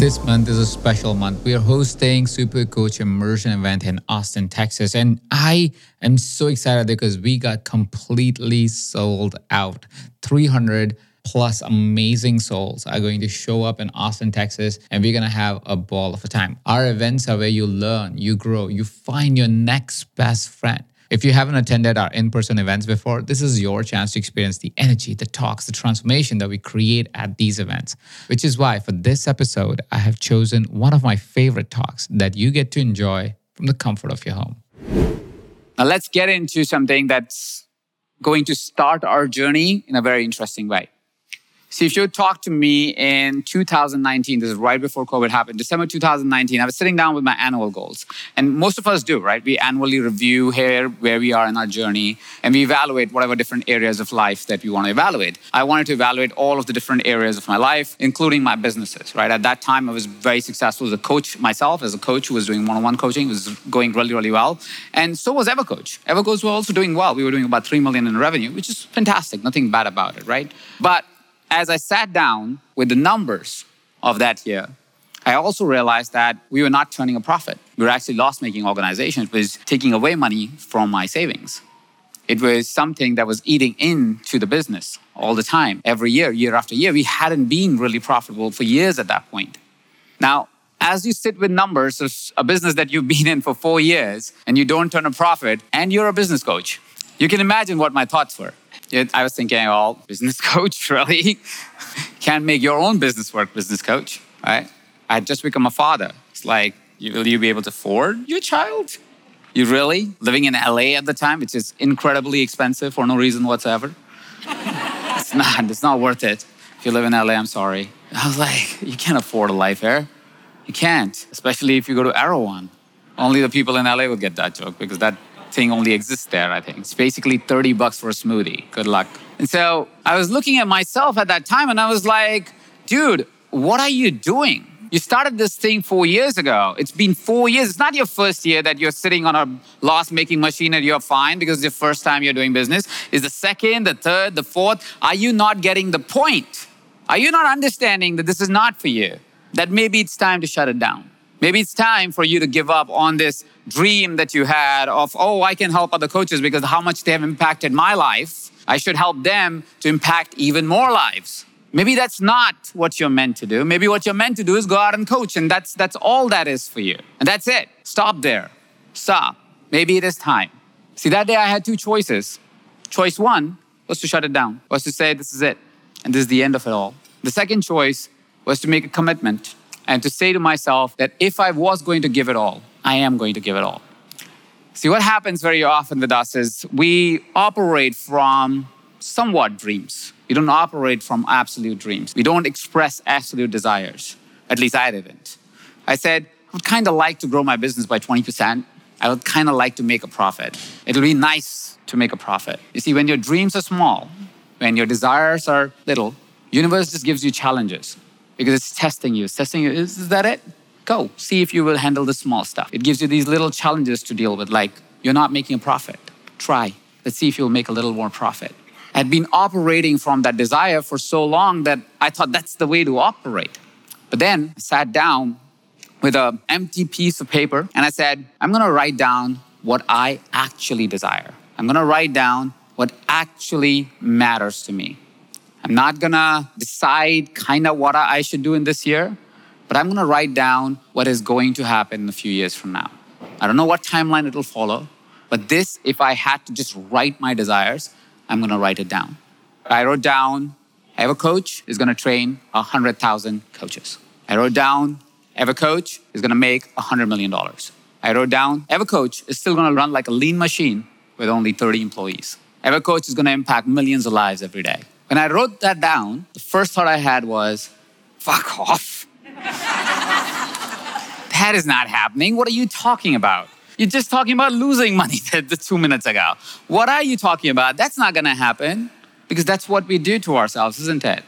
This month is a special month. We are hosting Super Coach Immersion event in Austin, Texas. And I am so excited because we got completely sold out. 300 plus amazing souls are going to show up in Austin, Texas, and we're going to have a ball of a time. Our events are where you learn, you grow, you find your next best friend. If you haven't attended our in person events before, this is your chance to experience the energy, the talks, the transformation that we create at these events. Which is why for this episode, I have chosen one of my favorite talks that you get to enjoy from the comfort of your home. Now, let's get into something that's going to start our journey in a very interesting way. See, if you talked to me in 2019, this is right before COVID happened, December 2019, I was sitting down with my annual goals. And most of us do, right? We annually review here where we are in our journey and we evaluate whatever different areas of life that we want to evaluate. I wanted to evaluate all of the different areas of my life, including my businesses, right? At that time, I was very successful as a coach myself, as a coach who was doing one on one coaching, was going really, really well. And so was EverCoach. EverCoach was also doing well. We were doing about 3 million in revenue, which is fantastic, nothing bad about it, right? But as I sat down with the numbers of that year, I also realized that we were not turning a profit. We were actually loss making organizations, It was taking away money from my savings. It was something that was eating into the business all the time, every year, year after year. We hadn't been really profitable for years at that point. Now, as you sit with numbers of a business that you've been in for four years and you don't turn a profit and you're a business coach, you can imagine what my thoughts were. I was thinking, well, oh, business coach, really? Can't make your own business work, business coach, right? I had just become a father. It's like, will you be able to afford your child? You really? Living in LA at the time, which is incredibly expensive for no reason whatsoever. it's not, it's not worth it. If you live in LA, I'm sorry. I was like, you can't afford a life here. You can't, especially if you go to Erewhon. Only the people in LA would get that joke because that thing only exists there, I think. It's basically 30 bucks for a smoothie. Good luck. And so I was looking at myself at that time and I was like, dude, what are you doing? You started this thing four years ago. It's been four years. It's not your first year that you're sitting on a loss making machine and you're fine because it's the first time you're doing business. Is the second, the third, the fourth? Are you not getting the point? Are you not understanding that this is not for you? That maybe it's time to shut it down? Maybe it's time for you to give up on this dream that you had of, oh, I can help other coaches because how much they have impacted my life. I should help them to impact even more lives. Maybe that's not what you're meant to do. Maybe what you're meant to do is go out and coach, and that's, that's all that is for you. And that's it. Stop there. Stop. Maybe it is time. See, that day I had two choices. Choice one was to shut it down, was to say, this is it, and this is the end of it all. The second choice was to make a commitment and to say to myself that if I was going to give it all, I am going to give it all. See, what happens very often with us is we operate from somewhat dreams. We don't operate from absolute dreams. We don't express absolute desires. At least I didn't. I said, I would kind of like to grow my business by 20%. I would kind of like to make a profit. It'll be nice to make a profit. You see, when your dreams are small, when your desires are little, universe just gives you challenges because it's testing you. It's testing you. Is, is that it? Go. See if you will handle the small stuff. It gives you these little challenges to deal with, like you're not making a profit. Try. Let's see if you'll make a little more profit. I'd been operating from that desire for so long that I thought that's the way to operate. But then I sat down with an empty piece of paper and I said, I'm going to write down what I actually desire. I'm going to write down what actually matters to me. I'm not gonna decide kind of what I should do in this year, but I'm gonna write down what is going to happen in a few years from now. I don't know what timeline it'll follow, but this, if I had to just write my desires, I'm gonna write it down. I wrote down I have a EverCoach is gonna train 100,000 coaches. I wrote down EverCoach is gonna make $100 million. I wrote down I have a EverCoach is still gonna run like a lean machine with only 30 employees. EverCoach is gonna impact millions of lives every day When I wrote that down, the first thought I had was, fuck off. that is not happening. What are you talking about? You're just talking about losing money the two minutes ago. What are you talking about? That's not gonna happen because that's what we do to ourselves, isn't it?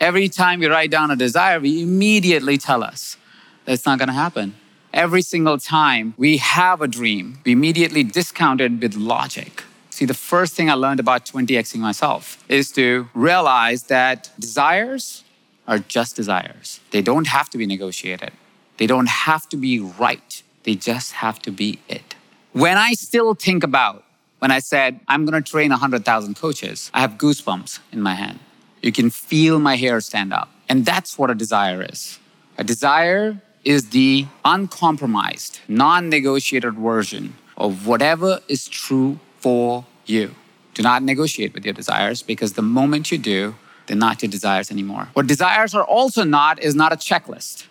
Every time we write down a desire, we immediately tell us that's not gonna happen. Every single time we have a dream, we immediately discount it with logic. See, the first thing I learned about 20xing myself is to realize that desires are just desires. They don't have to be negotiated, they don't have to be right. They just have to be it. When I still think about when I said, I'm gonna train 100,000 coaches, I have goosebumps in my hand. You can feel my hair stand up. And that's what a desire is. A desire is the uncompromised, non negotiated version of whatever is true for you. Do not negotiate with your desires because the moment you do, they're not your desires anymore. What desires are also not is not a checklist.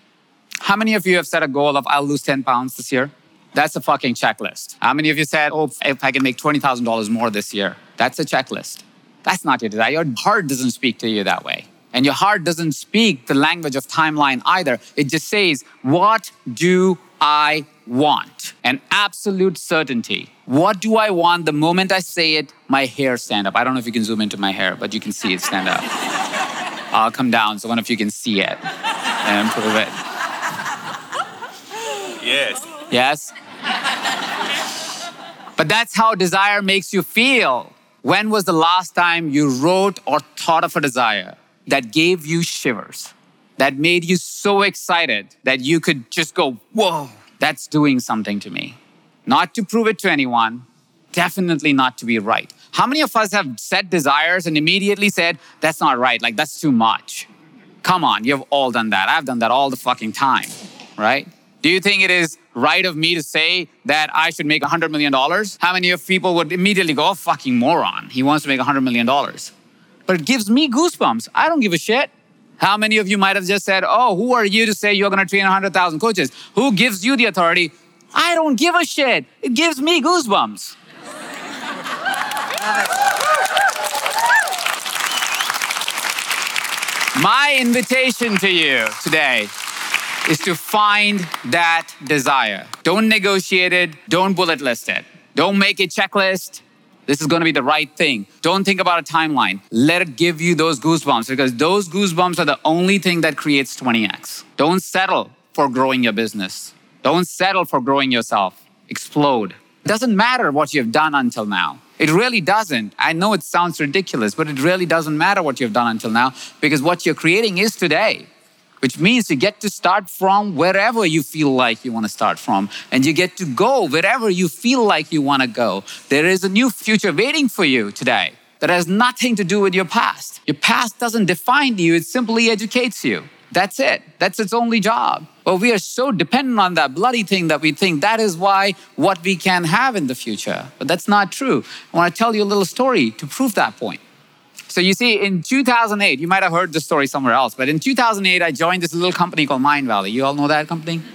How many of you have set a goal of I'll lose 10 pounds this year? That's a fucking checklist. How many of you said, oh, if I can make $20,000 more this year? That's a checklist. That's not your desire. Your heart doesn't speak to you that way. And your heart doesn't speak the language of timeline either. It just says, What do I want? An absolute certainty. What do I want? The moment I say it, my hair stand up. I don't know if you can zoom into my hair, but you can see it stand up. I'll come down so one of you can see it and improve it. Yes. Yes? But that's how desire makes you feel. When was the last time you wrote or thought of a desire that gave you shivers, that made you so excited that you could just go, whoa, that's doing something to me? Not to prove it to anyone, definitely not to be right. How many of us have set desires and immediately said, that's not right, like that's too much? Come on, you've all done that. I've done that all the fucking time, right? Do you think it is right of me to say that I should make $100 million? How many of people would immediately go, oh, fucking moron, he wants to make $100 million? But it gives me goosebumps. I don't give a shit. How many of you might have just said, oh, who are you to say you're gonna train 100,000 coaches? Who gives you the authority? I don't give a shit. It gives me goosebumps. My invitation to you today is to find that desire. Don't negotiate it, don't bullet list it. Don't make a checklist. This is going to be the right thing. Don't think about a timeline. Let it give you those goosebumps because those goosebumps are the only thing that creates 20x. Don't settle for growing your business. Don't settle for growing yourself. Explode. It doesn't matter what you've done until now. It really doesn't. I know it sounds ridiculous, but it really doesn't matter what you've done until now because what you're creating is today which means you get to start from wherever you feel like you want to start from. And you get to go wherever you feel like you want to go. There is a new future waiting for you today that has nothing to do with your past. Your past doesn't define you, it simply educates you. That's it. That's its only job. But we are so dependent on that bloody thing that we think that is why what we can have in the future. But that's not true. I want to tell you a little story to prove that point. So you see, in 2008, you might have heard this story somewhere else, but in 2008, I joined this little company called Mindvalley. You all know that company?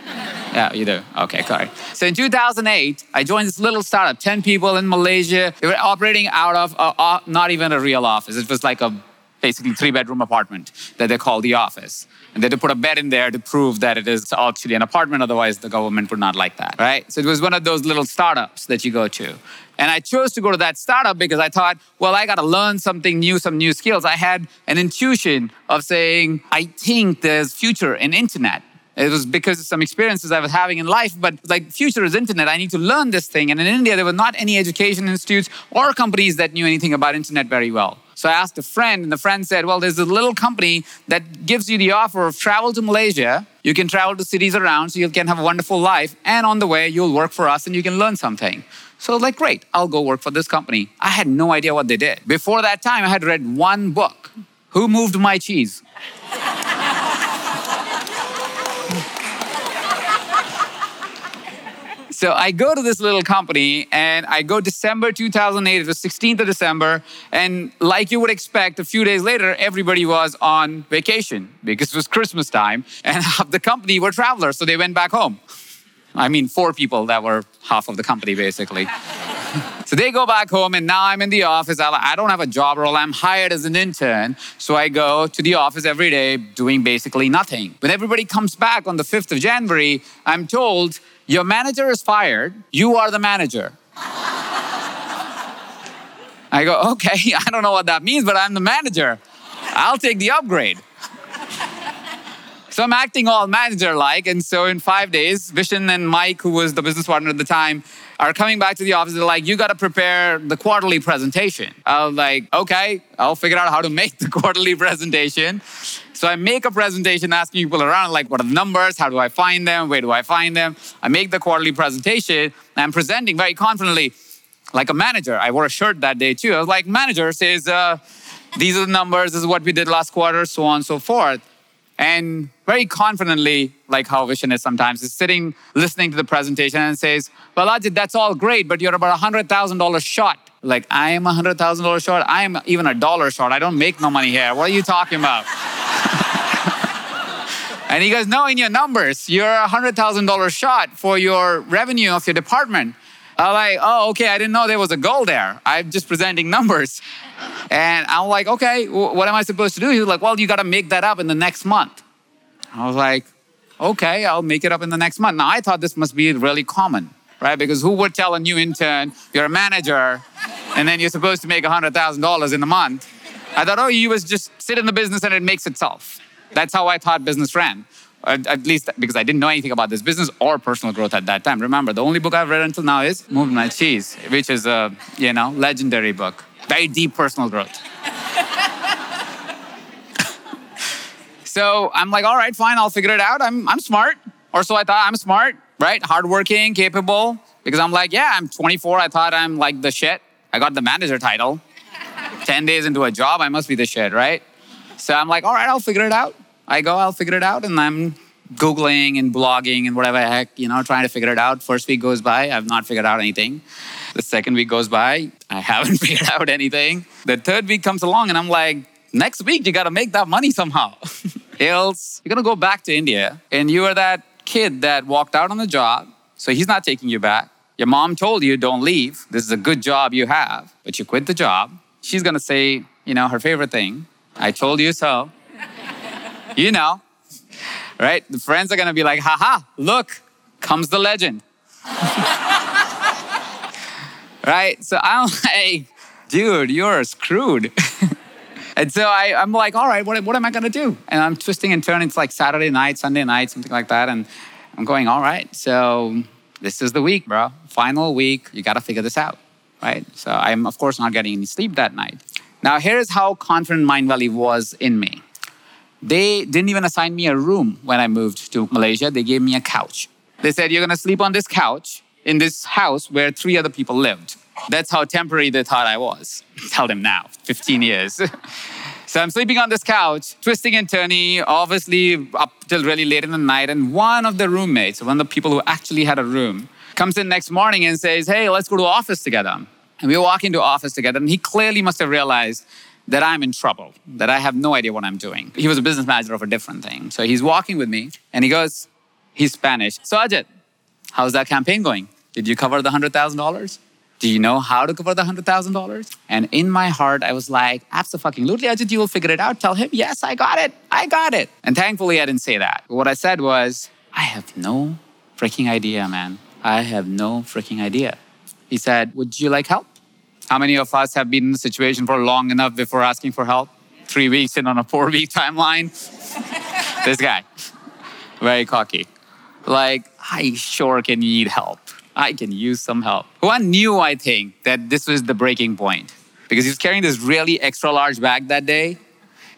Yeah, you do. Okay, sorry. So in 2008, I joined this little startup, 10 people in Malaysia. They were operating out of a, a, not even a real office. It was like a basically three bedroom apartment that they call the office. And they had to put a bed in there to prove that it is actually an apartment, otherwise, the government would not like that, right? So it was one of those little startups that you go to. And I chose to go to that startup because I thought, well, I got to learn something new, some new skills. I had an intuition of saying, I think there's future in internet. It was because of some experiences I was having in life, but like future is internet. I need to learn this thing. And in India, there were not any education institutes or companies that knew anything about internet very well. So I asked a friend, and the friend said, Well, there's a little company that gives you the offer of travel to Malaysia. You can travel to cities around so you can have a wonderful life. And on the way, you'll work for us and you can learn something. So, like, great, I'll go work for this company. I had no idea what they did. Before that time, I had read one book Who Moved My Cheese? So I go to this little company and I go December 2008, it was 16th of December. And like you would expect, a few days later, everybody was on vacation because it was Christmas time and half the company were travelers. So they went back home. I mean, four people that were half of the company, basically. So they go back home, and now I'm in the office. I don't have a job role. I'm hired as an intern. So I go to the office every day doing basically nothing. When everybody comes back on the 5th of January, I'm told, Your manager is fired. You are the manager. I go, Okay, I don't know what that means, but I'm the manager. I'll take the upgrade. So I'm acting all manager like. And so in five days, Vishen and Mike, who was the business partner at the time, are coming back to the office. They're like, you got to prepare the quarterly presentation. I was like, okay, I'll figure out how to make the quarterly presentation. So I make a presentation asking people around, like, what are the numbers? How do I find them? Where do I find them? I make the quarterly presentation. I'm presenting very confidently, like a manager. I wore a shirt that day too. I was like, manager says, uh, these are the numbers. This is what we did last quarter, so on and so forth and very confidently, like how Vishen is sometimes, is sitting listening to the presentation and says, Well, Ajit, that's all great, but you're about $100,000 short. Like, I am $100,000 short. I am even a dollar short. I don't make no money here. What are you talking about? and he goes, No, in your numbers, you're $100,000 short for your revenue of your department. I'm like, oh, okay, I didn't know there was a goal there. I'm just presenting numbers. And I'm like, okay, what am I supposed to do? He's like, well, you got to make that up in the next month. I was like, okay, I'll make it up in the next month. Now, I thought this must be really common, right? Because who would tell a new intern, you're a manager, and then you're supposed to make $100,000 in a month? I thought, oh, you just sit in the business and it makes itself. That's how I thought business ran at least because I didn't know anything about this business or personal growth at that time. Remember, the only book I've read until now is Move My Cheese, which is a you know legendary book, very deep personal growth. so I'm like, all right, fine, I'll figure it out. I'm I'm smart, or so I thought. I'm smart, right? Hardworking, capable. Because I'm like, yeah, I'm 24. I thought I'm like the shit. I got the manager title. 10 days into a job, I must be the shit, right? So I'm like, all right, I'll figure it out. I go, I'll figure it out. And I'm Googling and blogging and whatever heck, you know, trying to figure it out. First week goes by, I've not figured out anything. The second week goes by, I haven't figured out anything. The third week comes along and I'm like, next week you gotta make that money somehow. Else, you're gonna go back to India and you are that kid that walked out on the job, so he's not taking you back. Your mom told you don't leave. This is a good job you have, but you quit the job. She's gonna say, you know, her favorite thing, I told you so you know, right? The friends are gonna be like, haha, look, comes the legend. right? So I'm like, dude, you're screwed. and so I, am like, all right, what, what am I gonna do? And I'm twisting and turning. It's like Saturday night, Sunday night, something like that. And I'm going, all right, so this is the week, bro. Final week, you gotta figure this out, right? So I'm, of course, not getting any sleep that night. Now, here's how confident Mindvalley was in me. They didn't even assign me a room when I moved to Malaysia. They gave me a couch. They said, You're going to sleep on this couch in this house where three other people lived. That's how temporary they thought I was. Tell them now, 15 years. so I'm sleeping on this couch, twisting and turning, obviously up till really late in the night. And one of the roommates, one of the people who actually had a room, comes in next morning and says, Hey, let's go to the office together. And we walk into office together. And he clearly must have realized that I'm in trouble, that I have no idea what I'm doing. He was a business manager of a different thing. So he's walking with me and he goes, he's Spanish. So Ajit, how's that campaign going? Did you cover the $100,000? Do you know how to cover the $100,000? And in my heart, I was like, absolutely, Ajit, you will figure it out. Tell him, yes, I got it. I got it. And thankfully, I didn't say that. What I said was, I have no freaking idea, man. I have no freaking idea. He said, would you like help? How many of us have been in the situation for long enough before asking for help? Three weeks in on a four week timeline? this guy, very cocky. Like, I sure can need help. I can use some help. Juan knew, I think, that this was the breaking point because he was carrying this really extra large bag that day.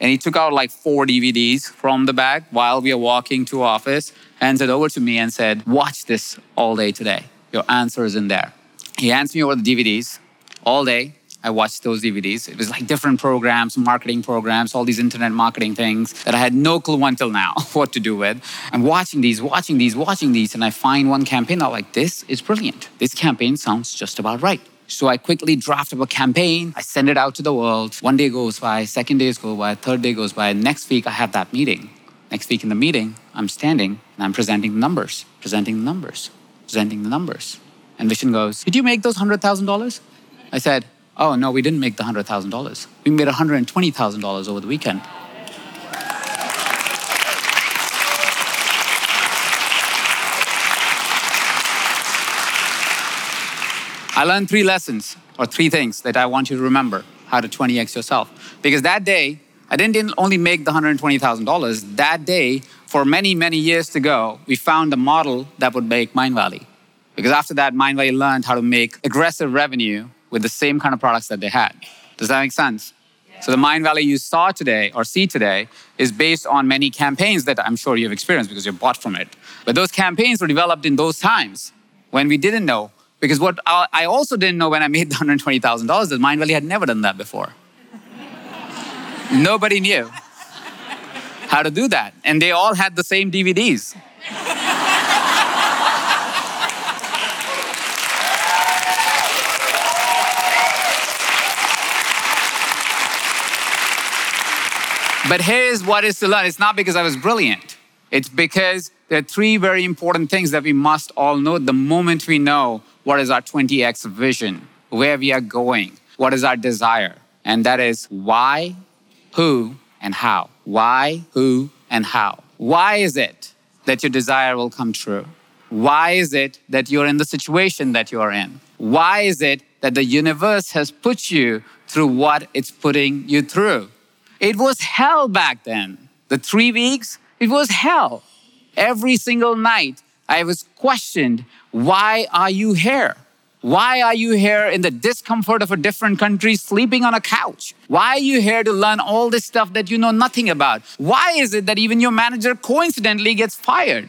And he took out like four DVDs from the bag while we were walking to office and said over to me and said, Watch this all day today. Your answer is in there. He hands me over the DVDs all day. I watched those DVDs. It was like different programs, marketing programs, all these internet marketing things that I had no clue until now what to do with. I'm watching these, watching these, watching these, and I find one campaign. I'm like, this is brilliant. This campaign sounds just about right. So I quickly draft up a campaign. I send it out to the world. One day goes by, second day goes by, third day goes by. Next week, I have that meeting. Next week in the meeting, I'm standing and I'm presenting the numbers, presenting the numbers, presenting the numbers. And Vishen goes, Did you make those $100,000? I said, Oh, no, we didn't make the $100,000. We made $120,000 over the weekend. I learned three lessons or three things that I want you to remember how to 20x yourself. Because that day, I didn't only make the $120,000. That day, for many, many years to go, we found a model that would make Mindvalley. Because after that, Mindvalley learned how to make aggressive revenue with the same kind of products that they had. Does that make sense? So the Mindvalley you saw today or see today is based on many campaigns that I'm sure you've experienced because you bought from it. But those campaigns were developed in those times when we didn't know. Because what I also didn't know when I made the $120,000 that Mindvalley had never done that before. Nobody knew how to do that. And they all had the same DVDs. But here's what is to learn it's not because I was brilliant, it's because there are three very important things that we must all know the moment we know what is our 20x vision, where we are going, what is our desire. And that is why, who, and how. Why, who, and how. Why is it that your desire will come true? Why is it that you're in the situation that you are in? Why is it that the universe has put you through what it's putting you through? It was hell back then. The three weeks, it was hell. Every single night, I was questioned why are you here? Why are you here in the discomfort of a different country, sleeping on a couch? Why are you here to learn all this stuff that you know nothing about? Why is it that even your manager coincidentally gets fired?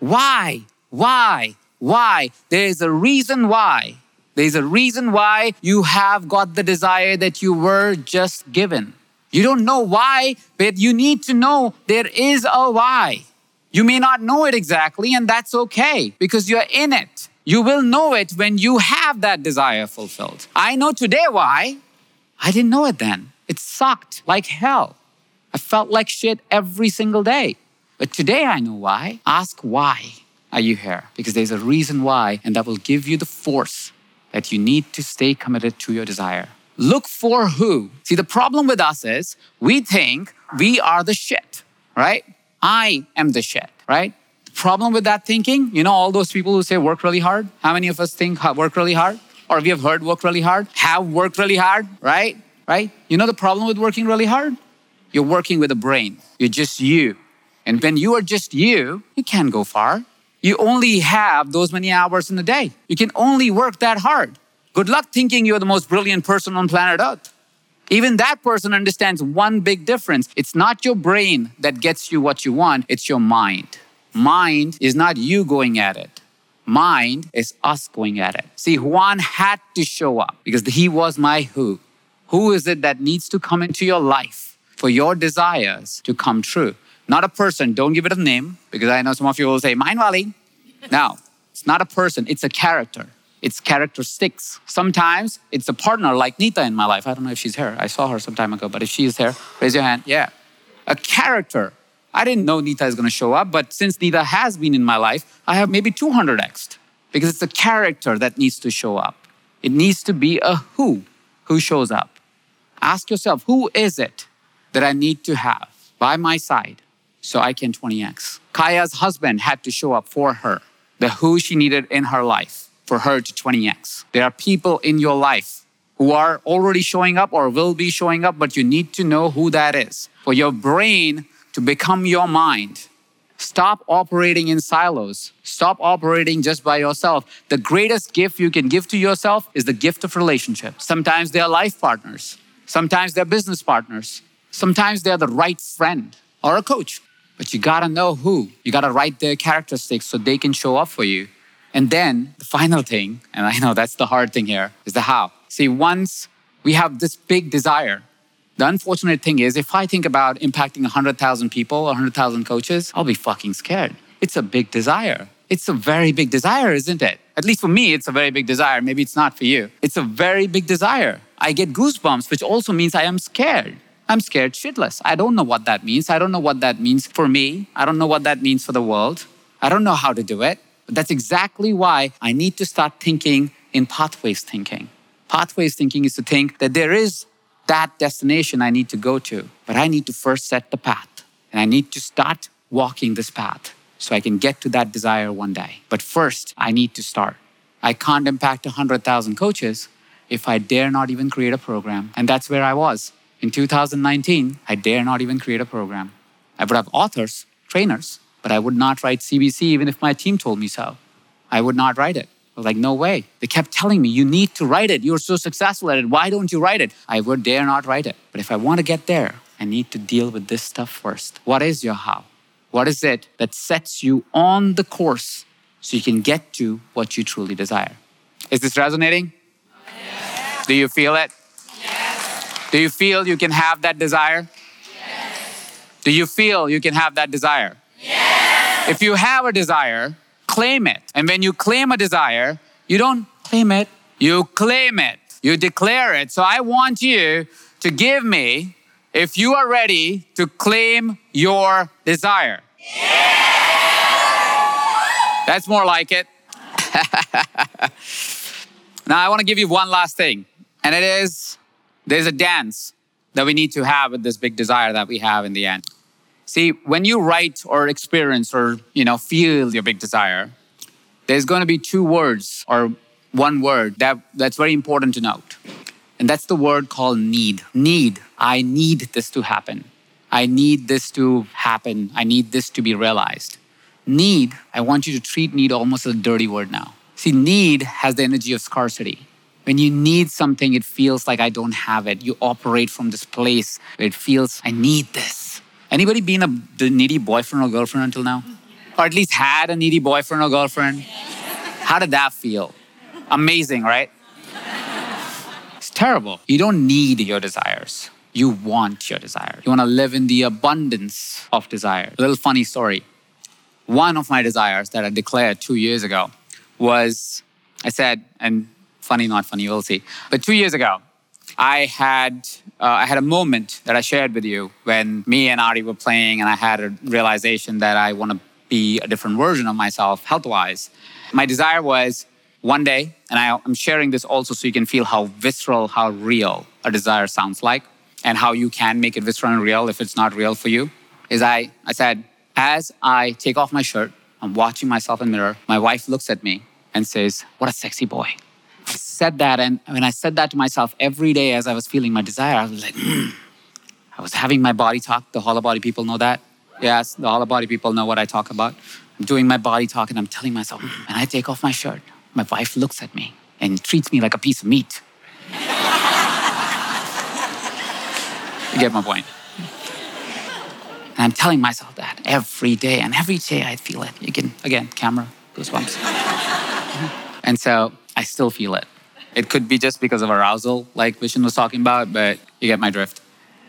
Why? Why? Why? There is a reason why. There's a reason why you have got the desire that you were just given. You don't know why, but you need to know there is a why. You may not know it exactly, and that's okay because you're in it. You will know it when you have that desire fulfilled. I know today why. I didn't know it then. It sucked like hell. I felt like shit every single day. But today I know why. Ask why are you here? Because there's a reason why, and that will give you the force that you need to stay committed to your desire. Look for who. See, the problem with us is we think we are the shit, right? I am the shit, right? The problem with that thinking, you know, all those people who say work really hard, how many of us think work really hard? Or we have heard work really hard, have worked really hard, right? Right? You know the problem with working really hard? You're working with a brain. You're just you. And when you are just you, you can't go far. You only have those many hours in a day. You can only work that hard. Good luck thinking you're the most brilliant person on planet Earth. Even that person understands one big difference. It's not your brain that gets you what you want, it's your mind. Mind is not you going at it. Mind is us going at it. See, Juan had to show up because he was my who. Who is it that needs to come into your life for your desires to come true? Not a person. Don't give it a name because I know some of you will say, Mindvalley. No, it's not a person, it's a character its characteristics. Sometimes it's a partner like Nita in my life. I don't know if she's here. I saw her some time ago, but if she is here, raise your hand. Yeah. A character. I didn't know Nita is going to show up, but since Nita has been in my life, I have maybe 200x because it's a character that needs to show up. It needs to be a who who shows up. Ask yourself, who is it that I need to have by my side so I can 20x? Kaya's husband had to show up for her, the who she needed in her life for her to 20x. There are people in your life who are already showing up or will be showing up, but you need to know who that is. For your brain to become your mind, stop operating in silos. Stop operating just by yourself. The greatest gift you can give to yourself is the gift of relationship. Sometimes they're life partners, sometimes they're business partners, sometimes they're the right friend or a coach. But you gotta know who. You gotta write their characteristics so they can show up for you. And then the final thing, and I know that's the hard thing here, is the how. See, once we have this big desire, the unfortunate thing is if I think about impacting 100,000 people, 100,000 coaches, I'll be fucking scared. It's a big desire. It's a very big desire, isn't it? At least for me, it's a very big desire. Maybe it's not for you. It's a very big desire. I get goosebumps, which also means I am scared. I'm scared shitless. I don't know what that means. I don't know what that means for me. I don't know what that means for the world. I don't know how to do it. That's exactly why I need to start thinking in pathways thinking. Pathways thinking is to think that there is that destination I need to go to, but I need to first set the path and I need to start walking this path so I can get to that desire one day. But first, I need to start. I can't impact 100,000 coaches if I dare not even create a program. And that's where I was. In 2019, I dare not even create a program. I would have authors, trainers, but I would not write CBC even if my team told me so. I would not write it. I was like, no way. They kept telling me, you need to write it. You're so successful at it. Why don't you write it? I would dare not write it. But if I want to get there, I need to deal with this stuff first. What is your how? What is it that sets you on the course so you can get to what you truly desire? Is this resonating? Yes. Do you feel it? Yes. Do you feel you can have that desire? Yes. Do you feel you can have that desire? If you have a desire, claim it. And when you claim a desire, you don't claim it, you claim it. You declare it. So I want you to give me if you are ready to claim your desire. Yeah. That's more like it. now, I want to give you one last thing, and it is there's a dance that we need to have with this big desire that we have in the end. See, when you write or experience or you know feel your big desire, there's going to be two words or one word that, that's very important to note. And that's the word called need. Need. I need this to happen. I need this to happen. I need this to be realized. Need, I want you to treat need almost as a dirty word now. See, need has the energy of scarcity. When you need something, it feels like I don't have it. You operate from this place it feels, I need this. Anybody been a needy boyfriend or girlfriend until now? Or at least had a needy boyfriend or girlfriend? How did that feel? Amazing, right? It's terrible. You don't need your desires. You want your desire. You want to live in the abundance of desire. A little funny story. One of my desires that I declared two years ago was I said, and funny, not funny, we'll see. But two years ago, I had uh, I had a moment that I shared with you when me and Ari were playing, and I had a realization that I want to be a different version of myself health wise. My desire was one day, and I, am sharing this also so you can feel how visceral, how real a desire sounds like, and how you can make it visceral and real if it's not real for you, is I, I said, as I take off my shirt, I'm watching myself in the mirror, my wife looks at me and says, What a sexy boy. I said that, and when I said that to myself every day as I was feeling my desire, I was like, mm. I was having my body talk. The hollow body people know that. Yes, the hollow body people know what I talk about. I'm doing my body talk and I'm telling myself, mm. and I take off my shirt my wife looks at me and treats me like a piece of meat. you get my point. And I'm telling myself that every day, and every day I feel it. You can, again, camera, goosebumps. and so I still feel it. It could be just because of arousal, like Vishen was talking about, but you get my drift.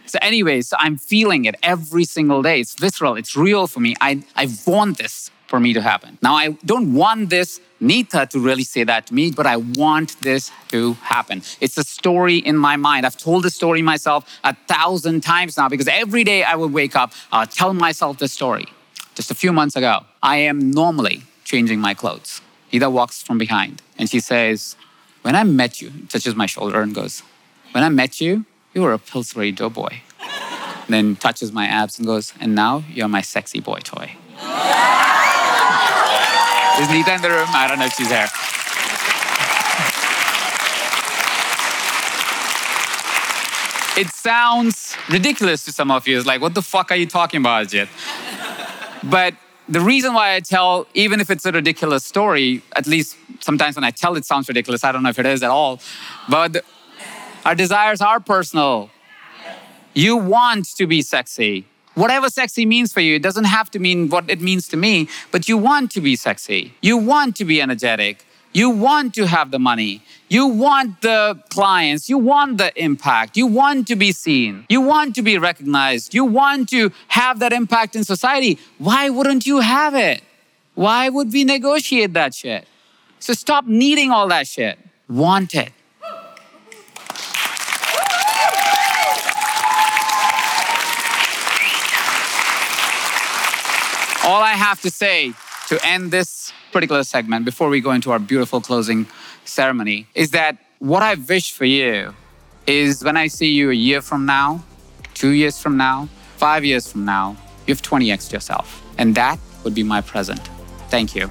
So, anyways, so I'm feeling it every single day. It's visceral, it's real for me. I, I want this for me to happen. Now, I don't want this Nita to really say that to me, but I want this to happen. It's a story in my mind. I've told the story myself a thousand times now because every day I would wake up, uh, tell myself the story. Just a few months ago, I am normally changing my clothes. Nita walks from behind and she says, When I met you, touches my shoulder and goes, When I met you, you were a Pillsbury doughboy. then touches my abs and goes, And now you're my sexy boy toy. Is Nita in the room? I don't know if she's there. It sounds ridiculous to some of you. It's like, what the fuck are you talking about, Ajit? But the reason why I tell, even if it's a ridiculous story, at least sometimes when I tell it sounds ridiculous, I don't know if it is at all, but our desires are personal. You want to be sexy whatever sexy means for you, it doesn't have to mean what it means to me, but you want to be sexy. You want to be energetic. You want to have the money. You want the clients. You want the impact. You want to be seen. You want to be recognized. You want to have that impact in society. Why wouldn't you have it? Why would we negotiate that shit? So stop needing all that shit. Want it. All I have to say to end this particular segment before we go into our beautiful closing ceremony is that what I wish for you is when I see you a year from now, two years from now, five years from now, you have 20x yourself. And that would be my present. Thank you.